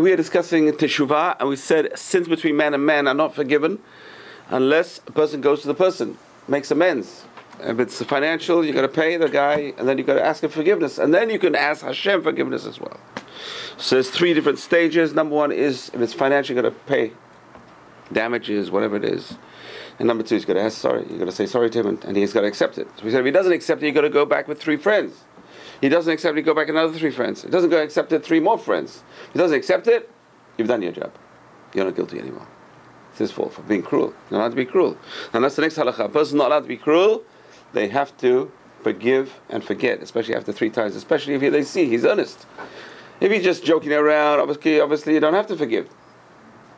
We are discussing teshuvah, and we said sins between man and man are not forgiven unless a person goes to the person, makes amends. If it's financial, you got to pay the guy, and then you got to ask him forgiveness, and then you can ask Hashem forgiveness as well. So there's three different stages. Number one is if it's financial, you got to pay damages, whatever it is. And number two, he's got to ask sorry. You got to say sorry to him, and, and he's got to accept it. So we said if he doesn't accept it, you got to go back with three friends. He doesn't accept it, go back another three friends. He doesn't go accept it, three more friends. He doesn't accept it, you've done your job. You're not guilty anymore. It's his fault for being cruel. You're not allowed to be cruel. And that's the next halakha. A person's not allowed to be cruel. They have to forgive and forget, especially after three times, especially if they see he's earnest. If he's just joking around, obviously, obviously you don't have to forgive.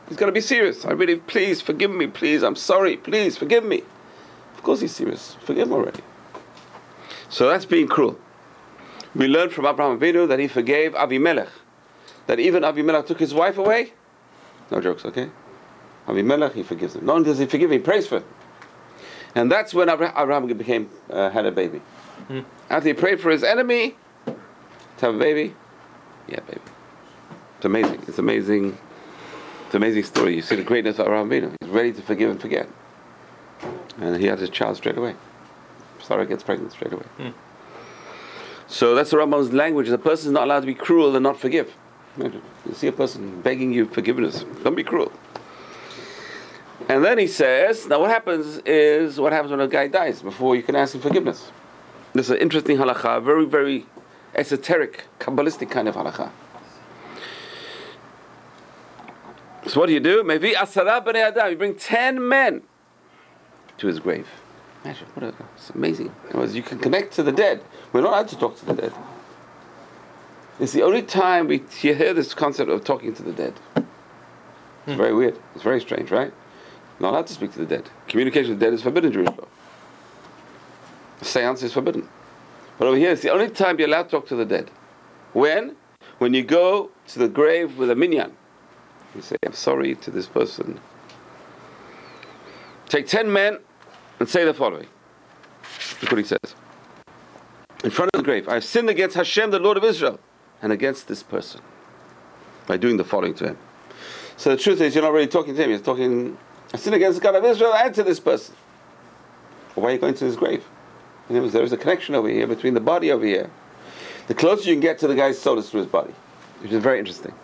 He's got to be serious. I really, please forgive me, please. I'm sorry, please forgive me. Of course he's serious. Forgive him already. So that's being cruel. We learned from Abraham Avinu that he forgave Avimelech. That even Avimelech took his wife away. No jokes, okay? Avimelech, he forgives him. Not only does he forgive him, he prays for him. And that's when Abraham became uh, had a baby. Hmm. After he prayed for his enemy to have a baby, yeah, baby. It's amazing. It's amazing. It's an amazing story. You see the greatness of Abraham Avinu. He's ready to forgive and forget. And he had his child straight away. Sarah gets pregnant straight away. Hmm. So that's the Rambam's language. The person is not allowed to be cruel and not forgive. You see a person begging you forgiveness. Don't be cruel. And then he says, now what happens is, what happens when a guy dies before you can ask him forgiveness? This is an interesting halakha, very, very esoteric, Kabbalistic kind of halakha. So what do you do? Maybe asara b'nei adam. You bring ten men to his grave. Imagine, what a, it's amazing. Words, you can connect to the dead. We're not allowed to talk to the dead. It's the only time we hear this concept of talking to the dead. It's hmm. very weird. It's very strange, right? Not allowed to speak to the dead. Communication with the dead is forbidden in law. Seance is forbidden. But over here, it's the only time you're allowed to talk to the dead. When? When you go to the grave with a minyan. You say, I'm sorry to this person. Take ten men and say the following. Look what he says. In front of the grave, I have sinned against Hashem, the Lord of Israel, and against this person by doing the following to him. So the truth is, you're not really talking to him, you're talking, I sinned against the God of Israel and to this person. why are you going to his grave? Was, there is a connection over here between the body over here. The closer you can get to the guy's soul is through his body, which is very interesting.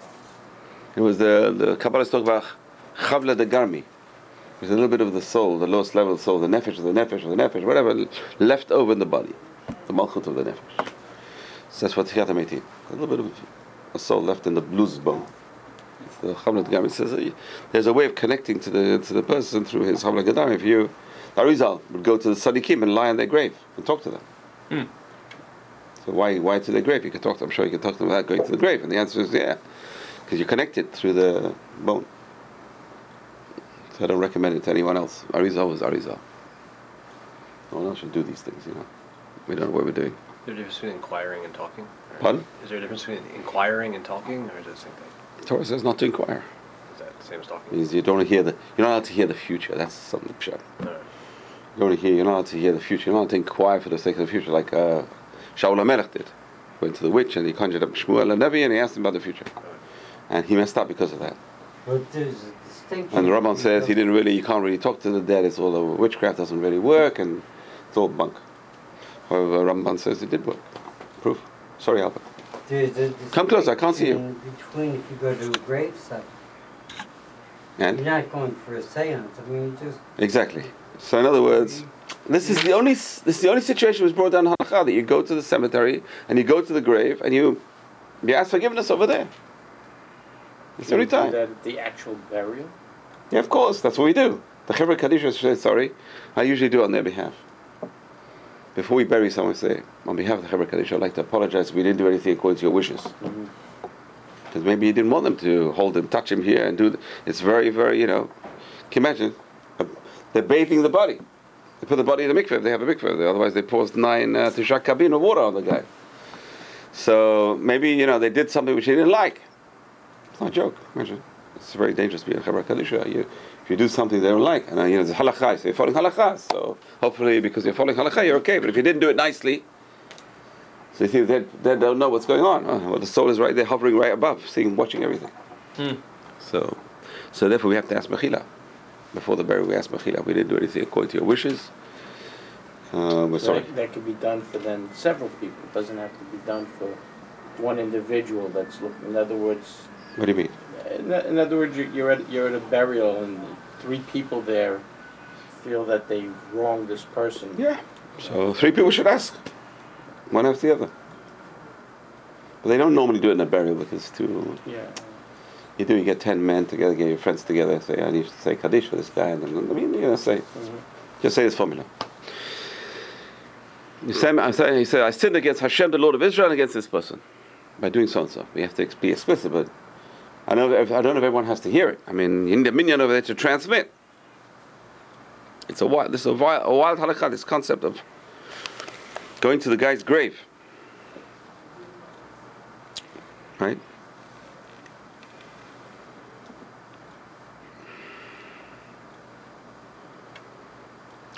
It was the the Kabbalists talk about chavla de garmi. There's a little bit of the soul, the lowest level of soul, the nefesh of the nefesh of the nefesh, whatever left over in the body, the malchut of the nefesh. So that's what Tchiyat. A little bit of a soul left in the luz bone. The Chavla de says uh, there's a way of connecting to the to the person through his Chavla Gadam. If you Arizal would go to the tzaddikim and lie on their grave and talk to them. Mm. So why why to the grave? You can talk to them. I'm sure you can talk to them without going to the grave. And the answer is yeah, because you're connected through the bone. I don't recommend it to anyone else. Arizal was Arizal. No one else should do these things. You know, we don't know what we're doing. Is there a difference between inquiring and talking? Pardon? Is there a difference between inquiring and talking, or is it the same thing? Torah says not to inquire. Is that the same as talking? Means you don't hear the. You're not allowed to hear the future. That's something. Sure. Right. You only hear, you're not allowed to hear the future. You're not allowed to inquire for the sake of the future, like uh, Shaul HaMelech did. Went to the witch and he conjured up Shmuel HaNavi and he asked him about the future. And he messed up because of that. But there's a distinction. And the Rambam says he didn't really, you can't really talk to the dead. It's all the witchcraft doesn't really work and it's all bunk. However, Ramban says it did work. Proof. Sorry, Albert. Come closer. I can't see you. In between if you go to a gravesite. And? You're not going for a seance. I mean, just. Exactly. So in other words, this is the only this is the only situation was brought down halacha that you go to the cemetery and you go to the grave and you you ask forgiveness over there. It's the only time. That the actual burial. Yeah, of course. That's what we do. The Chevra Kadisha says sorry. I usually do it on their behalf. Before we bury someone, say on behalf of the Chevra Kadisha, I'd like to apologize if we didn't do anything according to your wishes. Mm-hmm because maybe you didn't want them to hold him, touch him here, and do. Th- it's very, very, you know. Can you imagine? They're bathing the body. They put the body in the mikveh they have a mikveh. Otherwise, they pour nine uh, tisha kabin of water on the guy. So maybe you know they did something which he didn't like. It's not a joke. Imagine. It's very dangerous to be a chevra kadisha. You, if you do something they don't like, and uh, you know it's halakha, so you're following halakha. So hopefully, because you're following halakha, you're okay. But if you didn't do it nicely, so you think they, they don't know what's going on. Oh, well, the soul is right there, hovering right above, seeing, watching everything. Hmm. So, so therefore we have to ask Mechila. Before the burial, we ask Mechila. We didn't do anything according to your wishes. Uh, we're sorry. That, that could be done for then several people. It doesn't have to be done for one individual that's looking. In other words, What do you mean? in, in other words, you're, you're at you're at a burial and three people there feel that they wronged this person. Yeah. So three people should ask. One after the other. But they don't normally do it in a burial because it's too. Yeah. You do. You get ten men together, get your friends together. Say, I need to say kaddish for this guy, and then, I mean, you know, say, Mhm. just say this formula. You say, I say, he said, I sinned against Hashem, the Lord of Israel, and against this person by doing so and so. We have to be explicit, but I know if, I don't know if everyone has to hear it. I mean, you need a minyan over there to transmit. It's a wild. This is a wild, a wild halakha. This concept of going to the guy's grave, right?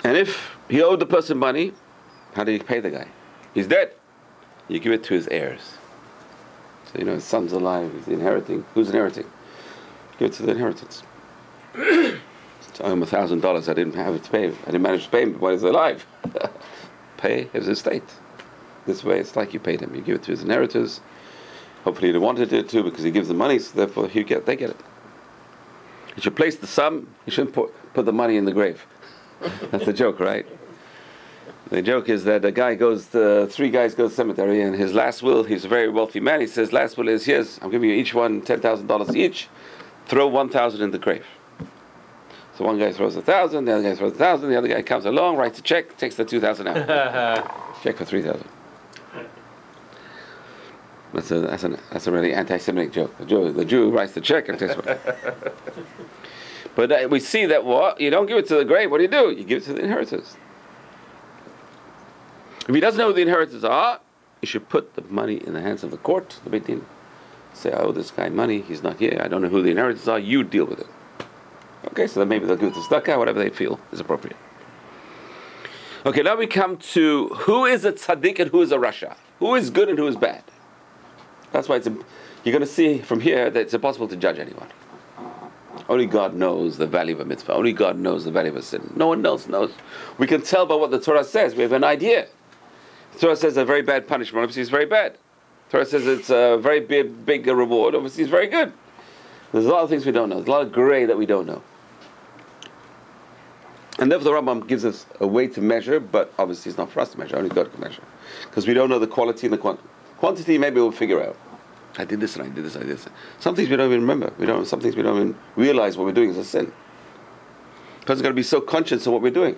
And if he owed the person money, how do you pay the guy? He's dead. You give it to his heirs. So you know his son's alive. He's inheriting. Who's inheriting? Give it to the inheritance. I owe him a thousand dollars. I didn't have it to pay. I didn't manage to pay him while he's alive. pay his estate. This way, it's like you paid him. You give it to his inheritors. Hopefully, they wanted it to because he gives the money. So therefore, you get they get it. You should place the sum. You shouldn't put put the money in the grave. That's the joke, right? The joke is that a guy goes, to, three guys go to the cemetery, and his last will, he's a very wealthy man. He says, "Last will is yes, I'm giving you each one ten thousand dollars each. Throw one thousand in the grave." So one guy throws a thousand, the other guy throws a thousand, the other guy comes along, writes a check, takes the two thousand out, check for three thousand. That's a that's an that's a really anti-Semitic joke. The Jew the Jew writes the check and takes. but uh, we see that what you don't give it to the grave. What do you do? You give it to the inheritors. If he doesn't know who the inheritors are, he should put the money in the hands of the court, the Beit Din. Say, I owe this guy money. He's not here. I don't know who the inheritors are. You deal with it. Okay, so then maybe they'll give it to tzedakah, whatever they feel is appropriate. Okay, now we come to who is a tzaddik and who is a rasha. Who is good and who is bad. That's why it's imp- you're going to see from here that it's impossible to judge anyone. Only God knows the value of a mitzvah. Only God knows the value of a sin. No one else knows. We can tell by what the Torah says. We have an idea. Torah says a very bad punishment. Obviously, it's very bad. Torah says it's a very big, big reward. Obviously, it's very good. There's a lot of things we don't know. There's a lot of grey that we don't know. And therefore, the Rambam gives us a way to measure, but obviously, it's not for us to measure. Only God can measure, because we don't know the quality and the quantity. Quantity, maybe we'll figure out. I did this and I did this, I did this. Some things we don't even remember. We don't. Some things we don't even realize what we're doing is a sin. Person's got to be so conscious of what we're doing.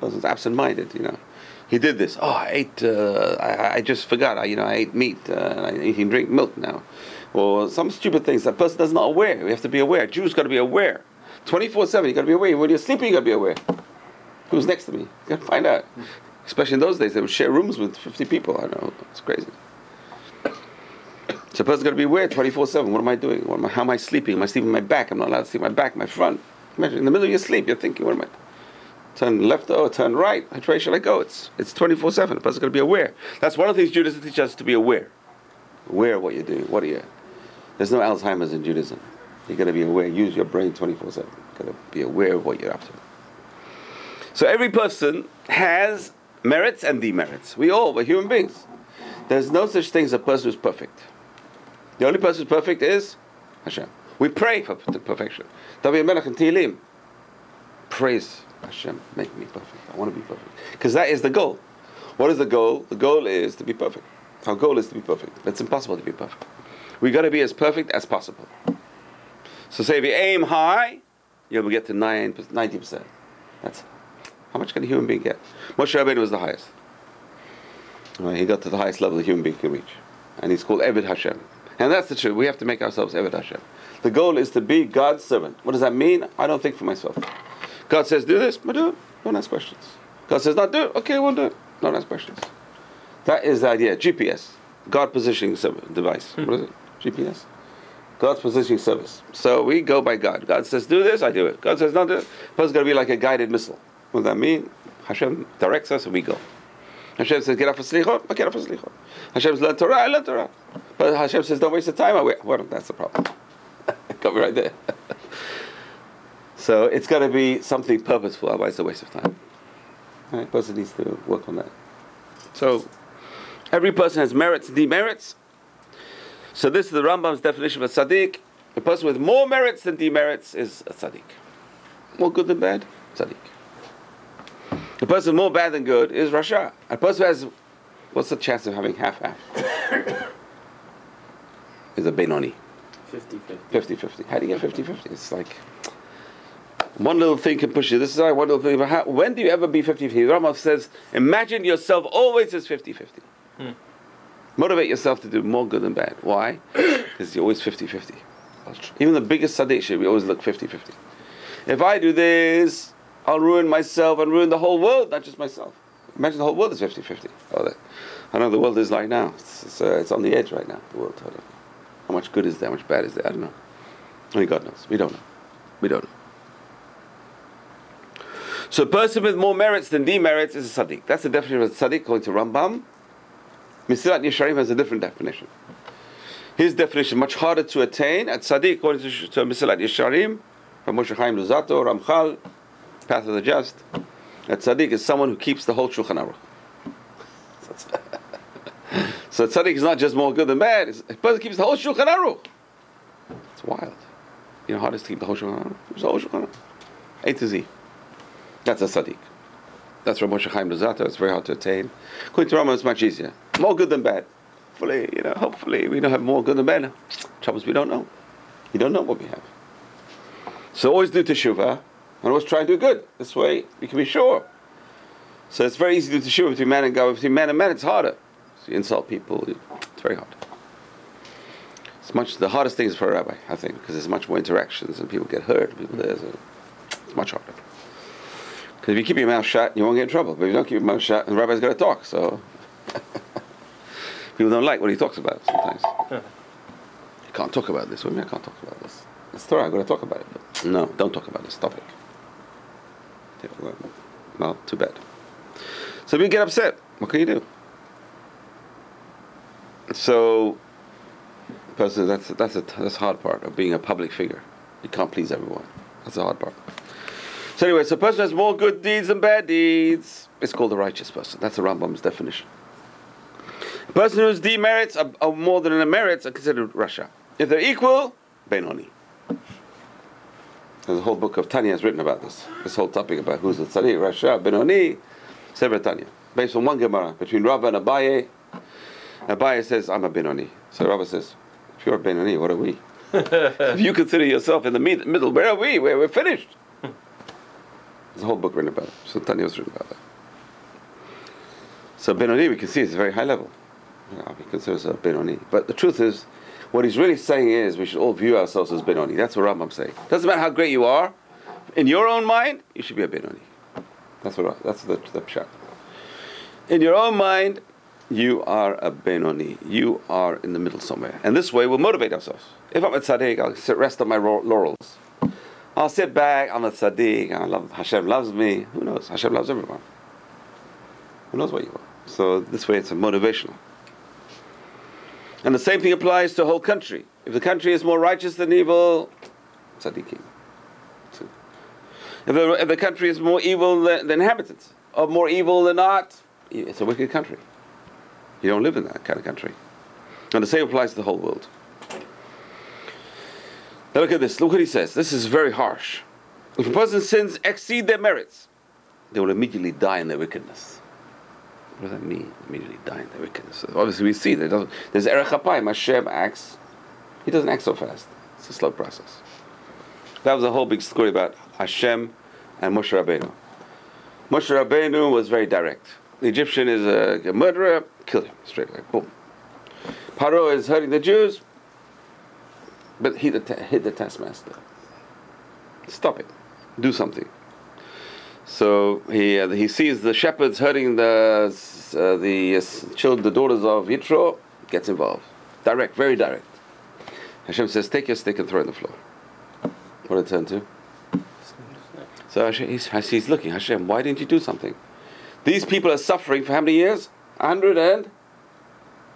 Person's absent-minded, you know. He did this. Oh, I ate. Uh, I, I just forgot. I, you know, I ate meat. Uh, I and drink milk now, or some stupid things that person is not aware. We have to be aware. Jews got to be aware. Twenty-four seven. You got to be aware. When you're sleeping, you got to be aware. Who's next to me? You got to find out. Especially in those days, they would share rooms with fifty people. I know it's crazy. So a person's got to be aware 24 7. What am I doing? Am I, how am I sleeping? Am I sleeping my back? I'm not allowed to sleep my back, my front. Imagine in the middle of your sleep, you're thinking, what am I? Turn left or turn right? Which way should I go? Oh, it's it's 24 7. A person's got to be aware. That's one of the things Judaism teaches us to be aware. Aware of what you're doing. What are you? There's no Alzheimer's in Judaism. you got to be aware. Use your brain 24 7. got to be aware of what you're up to. So every person has merits and demerits. We all, we're human beings. There's no such thing as a person who's perfect. The only person who's perfect is Hashem. We pray for perfection. David Melech and Tehillim. Praise Hashem, make me perfect. I want to be perfect. Because that is the goal. What is the goal? The goal is to be perfect. Our goal is to be perfect. It's impossible to be perfect. We've got to be as perfect as possible. So say if you aim high, you'll get to 90%. That's how much can a human being get? Moshe Rabbeinu was the highest. Right, he got to the highest level a human being can reach. And he's called Eved Hashem. And that's the truth. We have to make ourselves Eved Hashem. The goal is to be God's servant. What does that mean? I don't think for myself. God says, do this, but do it. Don't ask questions. God says, not do it. Okay, we'll do it. Don't ask questions. That is the idea. GPS. God positioning device. Hmm. What is it? GPS? God's positioning service. So we go by God. God says, do this, I do it. God says, not do it. But it's going to be like a guided missile. What does that mean? Hashem directs us and we go. Hashem says, get up for slichot, I get up for slichot. Hashem says, learn Torah, I learn Torah. But Hashem says, don't waste the time, I wait. Well, that's the problem. Got me right there. So it's got to be something purposeful, otherwise it's a waste of time. Right? Person needs to work on that. So every person has merits and demerits. So this is the Rambam's definition of a tzaddik. A person with more merits than demerits is a tzaddik. More good than bad, tzaddik. A person more bad than good is Rasha. A person who has, what's the chance of having half half? is a Benoni. 50 50 50. How do you get 50 50? It's like one little thing can push you this side, one little thing. How, when do you ever be 50 50? Rambam says, imagine yourself always as 50 50. Hmm. Motivate yourself to do more good than bad. Why? Because you're always 50 50. Even the biggest tzaddik should we always look 50 50. If I do this, I'll ruin myself and ruin the whole world, not just myself. Imagine the whole world is 50 50. Oh, I know the world is like now. It's, it's, uh, it's on the edge right now, the world. How much good is there? How much bad is there? I don't know. Only God knows. We don't know. We don't know. So a person with more merits than demerits is a tzaddik. That's the definition of a tzaddik according to Rambam. Mesilat Yesharim has a different definition. His definition much harder to attain. At tzaddik, according to, to Mesilat Yesharim, from Moshe Chaim Luzzatto, Ramchal, Path of the Just, a tzaddik is someone who keeps the whole Shulchan Aruch. so tzaddik is not just more good than bad. It's, a person keeps the whole Shulchan Aruch. It's wild. You know how to keep the whole Shulchan Aruch? It's the whole Shulchan Aruch. A to Z. That's a tzaddik. That's from Moshe Chaim Luzzatto. It's very hard to attain. According to Rambam, it's much easier. More good than bad. Hopefully, you know, hopefully we don't have more good than bad. Troubles we don't know. We don't know what we have. So always do teshuvah and always try and do good. This way we can be sure. So it's very easy to do teshuvah between man and God. Between man and man, it's harder. So you insult people. It's very hard. It's much the hardest thing is for a rabbi, I think, because there's much more interactions and people get hurt. People there, so it's much harder. Because if you keep your mouth shut, you won't get in trouble. But if you don't keep your mouth shut, the rabbi's got to talk. So people don't like what he talks about sometimes. You can't talk about this. What do you mean I can't talk about this? It's Torah. I'm going to talk about it. But no, don't talk about this topic. Well, too bad. So if you get upset, what can you do? So, person, that's that's a that's the hard part of being a public figure. You can't please everyone. That's the hard part. So anyway, so a person has more good deeds than bad deeds. It's called a righteous person. That's the Rambam's definition. A person whose demerits are, are more than the merits are considered Rasha. If they're equal, Benoni. There's a whole book of Tanya has written about this. This whole topic about who's the tzaddik, Rasha, Benoni, Sefer Tanya. Based on one Gemara between Rava and Abaye. Abaye says, I'm a Benoni. So Rava says, if you're a Benoni, what are we? if you consider yourself in the middle, where are we? Where we're finished. There's a whole book written about it. So Tanya was written about that. So Benoni, we can see, is very high level. Yeah, he considers a Benoni. But the truth is, what he's really saying is we should all view ourselves as Benoni. That's what Rambam's saying. Doesn't matter how great you are, in your own mind, you should be a Benoni. That's what that's the, the pshat. In your own mind, you are a Benoni. You are in the middle somewhere. And this way we'll motivate ourselves. If I'm a tzaddik, I'll sit, rest on my laurels. I'll sit back, I'm a tzaddik, I love, Hashem loves me. Who knows? Hashem loves everyone. Who knows what you are? So this way it's a motivational. And the same thing applies to a whole country. If the country is more righteous than evil, tzaddikim. If the, if the country is more evil than, the inhabitants, or more evil than not, it's a wicked country. You don't live in that kind of country. And the same applies to the whole world. Now look at this. Look what he says. This is very harsh. If a person's sins exceed their merits, they will immediately die in their wickedness. What does that mean? Immediately die in their wickedness. Obviously, we see that there's erech apayim. Hashem acts. He doesn't act so fast. It's a slow process. That was a whole big story about Hashem and Moshe Rabbeinu. Moshe Rabbeinu was very direct. The Egyptian is a, a murderer, kill him straight away. Boom. Paro is hurting the Jews, but he the, hit the taskmaster. Stop it. Do something. So he uh, he sees the shepherds hurting the uh, the uh, children, the daughters of Yitro, gets involved. Direct, very direct. Hashem says, "Take your stick and throw it on the floor." What it turn to? So Hashem, he's, he's looking. Hashem, why didn't you do something? These people are suffering for how many years? Hundred and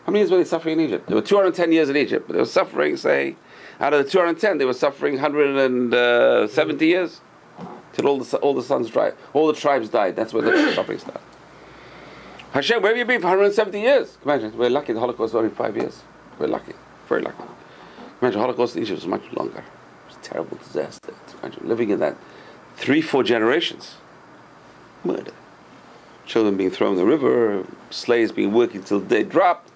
how many years were they suffering in Egypt? They were 210 years in Egypt, but they were suffering, say, Out of the 210, they were suffering 170 years till all the all the sons died, all the tribes died. That's where the suffering started. Hashem, where have you been for 170 years? Imagine, we're lucky. The Holocaust was only five years. We're lucky, very lucky. Imagine, Holocaust in Egypt was much longer. It was a terrible disaster. Imagine living in that three, four generations. Murder. Children being thrown in the river, slaves being working till they dropped,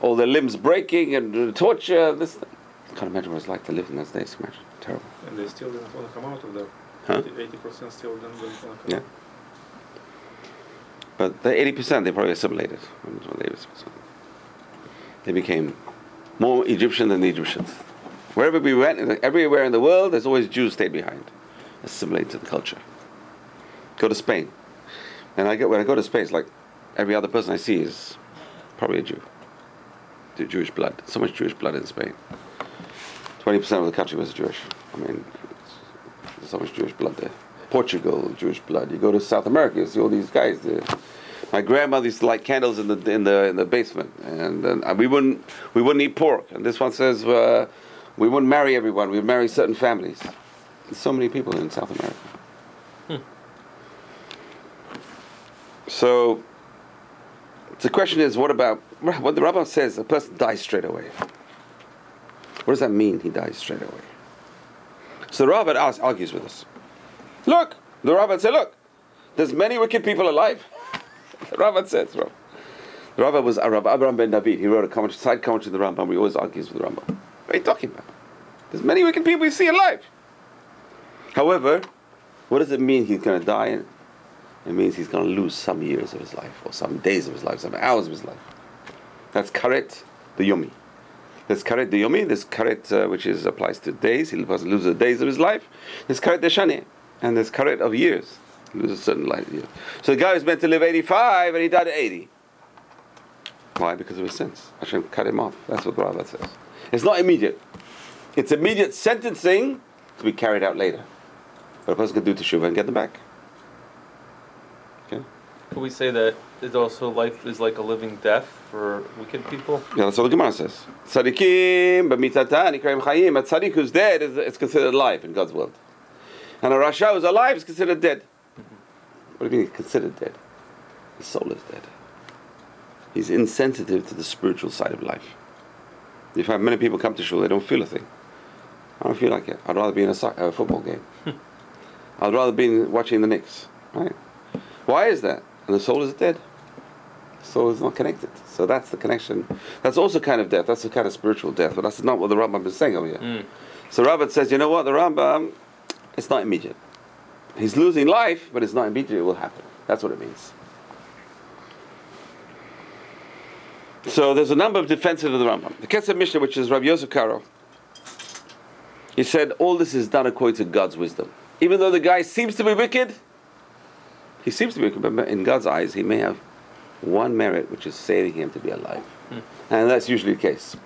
all their limbs breaking and torture. This, I can't imagine what it's like to live in those days. Imagine, terrible. And they still didn't want to come out of there. Huh? Eighty percent still didn't want to come Yeah. out. But the 80% they probably assimilated. They became more Egyptian than the Egyptians. Wherever we went, everywhere in the world, there's always Jews stayed behind, assimilated to the culture. Go to Spain, and I get when I go to Spain, like every other person I see is probably a Jew. The Jewish blood, so much Jewish blood in Spain. Twenty percent of the country was Jewish. I mean, there's so much Jewish blood there. Portugal, Jewish blood. You go to South America, you see all these guys. There. My grandmother used to light candles in the in the in the basement, and uh, we wouldn't we wouldn't eat pork. And this one says uh, we wouldn't marry everyone. We'd marry certain families. There's so many people in South America. So the question is, what about what the Rambam says? A person dies straight away. What does that mean? He dies straight away. So asks, argues with us. Look, the Ravad said, look, there's many wicked people alive. the Ravad says, Rav. The Ravad was uh, Arab Abraham ben David. He wrote a comment, side commentary to the Rambam. He always argues with the Rambam. What are you talking about? There's many wicked people you see alive. However, what does it mean he's going to die? It means he's going to lose some years of his life, or some days of his life, some hours of his life. That's karet the yomi. There's karet the yomi. There's karet uh, which is applies to days. He loses the days of his life. There's karet the shani, and there's karet of years. He loses a certain life year. So the guy was meant to live 85 and he died at 80. Why? Because of his sins. Hashem cut him off. That's what the Ravad says. It's not immediate. It's immediate sentencing to be carried out later. But a person can do teshuvah and get them back. Okay. Could we say that it's also life is like a living death for wicked people? Yeah, that's what the Gemara says. Tzadikim, b'mitatan, ikrayim chayim. A tzaddik who's dead is, is considered alive in God's world. And a rasha who's alive is considered dead. What do you mean considered dead? His soul is dead. He's insensitive to the spiritual side of life. If have many people come to shul, they don't feel a thing. I don't feel like it. I'd rather be in a, soc- a football game. I'd rather be watching the Knicks. Right? Why is that? And the soul is dead. Soul is not connected. So that's the connection. That's also kind of death. That's a kind of spiritual death. But that's not what the Rambam is saying over here. Mm. So Ravad says, you know what? The Rambam, it's not immediate. He's losing life, but it's not immediate. It will happen. That's what it means. So there's a number of defenses of the Rambam. The Kesef Mishnah, which is Rabbi Yosef Karo, he said all this is done according to God's wisdom. Even though the guy seems to be wicked, he seems to be wicked, but in God's eyes, he may have one merit, which is saving him to be alive. Hmm. And that's usually the case.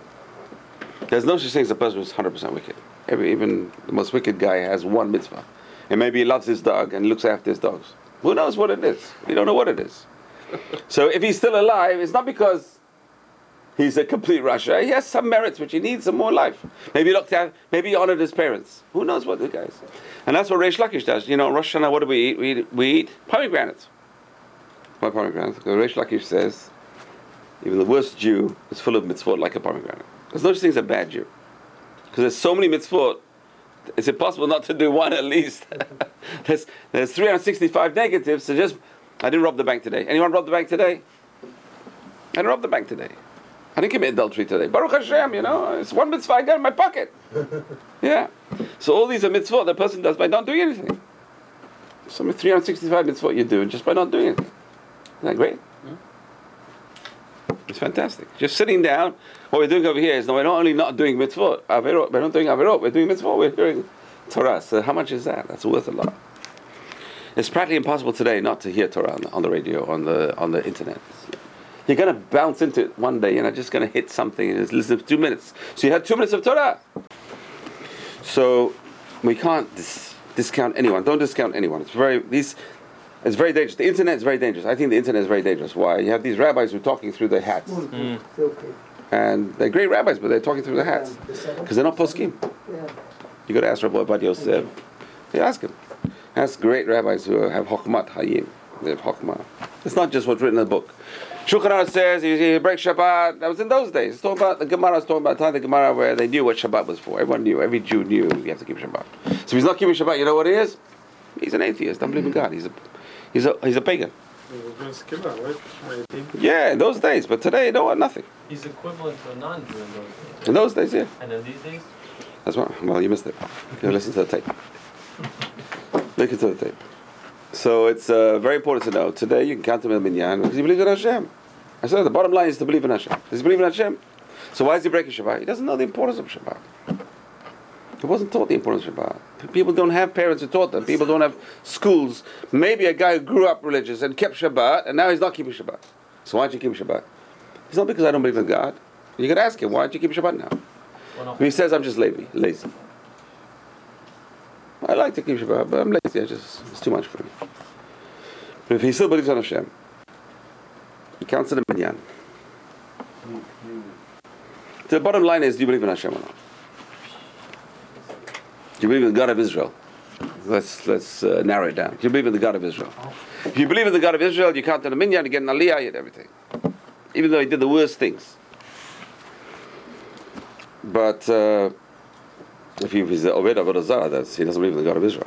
There's no such thing as a person who's 100% wicked. Every, even the most wicked guy has one mitzvah. And maybe he loves his dog and looks after his dogs. Who knows what it is? We don't know what it is. so if he's still alive, it's not because he's a complete rasha. He has some merits which he needs some more life. Maybe he looked at, maybe he honored his parents. Who knows what the guy is? And that's what Reish Lakish does. You know, Rosh Hashanah, what do we eat? We eat, we eat pomegranates. Why pomegranates? Because Reish Lakish says, even the worst Jew is full of mitzvot like a pomegranate. There's no such thing as a bad Jew. Because there's so many mitzvot, it's impossible not to do one at least. there's, there's 365 negatives, so just, I didn't rob the bank today. Anyone rob the bank today? I didn't rob the bank today. I didn't commit adultery today. Baruch Hashem, you know, it's one mitzvah I got in my pocket. yeah. So all these are mitzvot the person does by not doing anything. So 365 mitzvot you do just by not doing anything. Isn't that great? It's fantastic. Just sitting down, what we're doing over here is no, we're not only not doing mitzvot, averot, we're not doing averot, we're doing mitzvot, we're doing Torah. So how much is that? That's worth a lot. It's practically impossible today not to hear Torah on the, on the radio, on the on the internet. You're going to bounce into it one day, you're not just going to hit something and just listen for two minutes. So you had two minutes of Torah. So we can't dis- discount anyone. Don't discount anyone. It's very these. It's very dangerous. The internet is very dangerous. I think the internet is very dangerous. Why? You have these rabbis who are talking through their hats. Mm-hmm. Mm. And they're great rabbis, but they're talking through their hats. Because they're not poskim. You got to ask Rabbi Ovadia Yosef. You ask him. Ask great rabbis who have Chokhmat Hayim. They have Chokhmah. It's not just what's written in the book. Shulchan Aruch says you, you break Shabbat. That was in those days. It's talking about the Gemara. It's talking about the time the Gemara where they knew what Shabbat was for. Everyone knew. Every Jew knew you have to keep Shabbat. So if he's not keeping Shabbat, you know what he is? He's an atheist. Doesn't believe in God. He's a he's a he's a pagan. They were doing skilla, right? Yeah, in those days. But today, you know what? Nothing. He's equivalent to a non-Jew in those days. In those days, yeah. And in these days, That's right. Well, you missed it. You listen to the tape. Listen to the tape. So it's uh, very important to know. Today you can count him in minyan because he believes in Hashem. I said the bottom line is to believe in Hashem. Does he believe in Hashem? So why is he breaking Shabbat? He doesn't know the importance of Shabbat. He wasn't taught the importance of Shabbat. People don't have parents who taught them. People don't have schools. Maybe a guy who grew up religious and kept Shabbat, and now he's not keeping Shabbat. So why aren't you keep Shabbat? It's not because I don't believe in God. You can ask him, why aren't you keep Shabbat now? well, he says I'm just lazy, lazy. I like to keep Shabbat, but I'm lazy. I just it's too much for me. But if he still believes on Hashem, he counts it a minyan. The bottom line is, do you believe in Hashem or not? Do you believe in the God of Israel? Let's let's uh, narrow it down. Do you believe in the God of Israel? If you believe in the God of Israel, you count in a minyan, you get an aliyah, get everything. Even though he did the worst things. But uh, if he- if he's the Obed Avodah that's he doesn't believe in the God of Israel.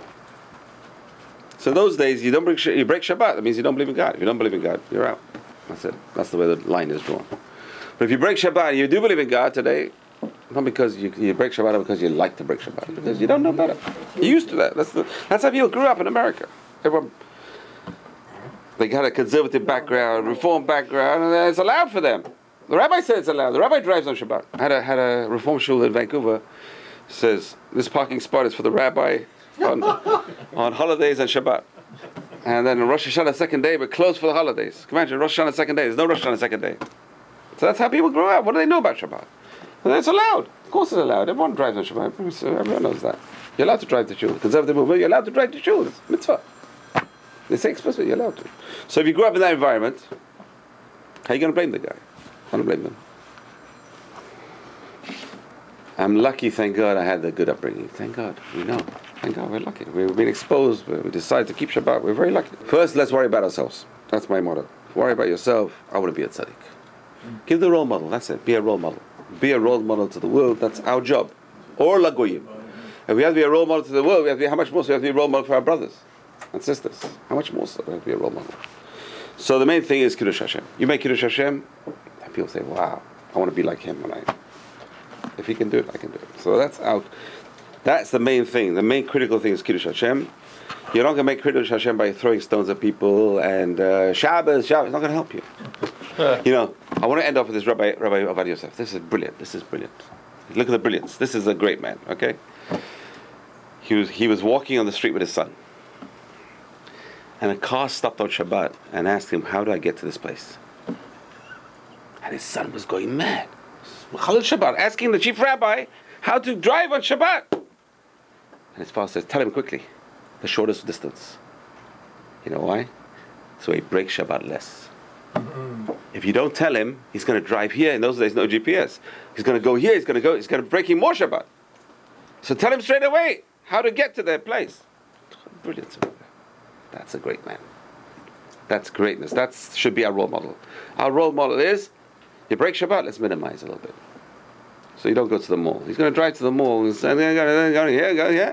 So those days, you don't break, you break Shabbat. That means you don't believe in God. If you don't believe in God, you're out. That's it. That's the way the line is drawn. But if you break Shabbat, and you do believe in God today. Not because you, you break Shabbat, because you like to break Shabbat. Because you don't know better. You're used to that. That's the, that's how people grew up in America. Everyone, they had a conservative background, reform background, and it's allowed for them. The rabbi said it's allowed. The rabbi drives on Shabbat. I had a, had a reform shul in Vancouver. Says this parking spot is for the rabbi on, on holidays and Shabbat. And then Rosh Hashanah second day, but closed for the holidays. Imagine Rosh Hashanah second day. There's no Rosh Hashanah second day. So that's how people grow up. What do they know about Shabbat? It's allowed. Of course it's allowed. Everyone drives on Shabbat. Everyone knows that. You're allowed to drive the shul. Conservative movement, you're allowed to drive the shul. It's mitzvah. They say explicitly you're allowed to. So if you grew up in that environment, how are you going to blame the guy? I don't blame them. I'm lucky, thank God, I had a good upbringing. Thank God, we know. Thank God, we're lucky. We've been exposed. We decided to keep Shabbat. We're very lucky. First, let's worry about ourselves. That's my motto. Worry about yourself. I want to be a tzaddik. Give the role model. That's it. Be a role model. Be a role model to the world. That's our job. Or lagoyim. If we have to be a role model to the world, we have to be how much more? So we have to be a role model for our brothers and sisters. How much more so we have to be a role model? So the main thing is Kiddush Hashem. You make Kiddush Hashem, and people say, "Wow, I want to be like him." When I, if he can do it, I can do it. So that's out. That's the main thing. The main critical thing is Kiddush Hashem. You're not going to make Kiddush Hashem by throwing stones at people and uh, Shabbos. Shabbos is not going to help you. You know, I want to end off with this Rabbi Rabbi Ovadia Yosef. This is brilliant. This is brilliant. Look at the brilliance. This is a great man. Okay. He was he was walking on the street with his son, and a car stopped on Shabbat and asked him, "How do I get to this place?" And his son was going mad. chillul Shabbat asking the chief rabbi how to drive on Shabbat. And his father says, "Tell him quickly, the shortest distance." You know why? So he breaks Shabbat less. If you don't tell him, he's going to drive here. In those days, no GPS. He's going to go here. He's going to go. He's going to break him more Shabbat. So tell him straight away how to get to their place. Brilliant. That's a great man. That's greatness. That should be our role model. Our role model is you break Shabbat, let's minimize a little bit. So you don't go to the mall. He's going to drive to the mall and say, go, yeah, go, yeah.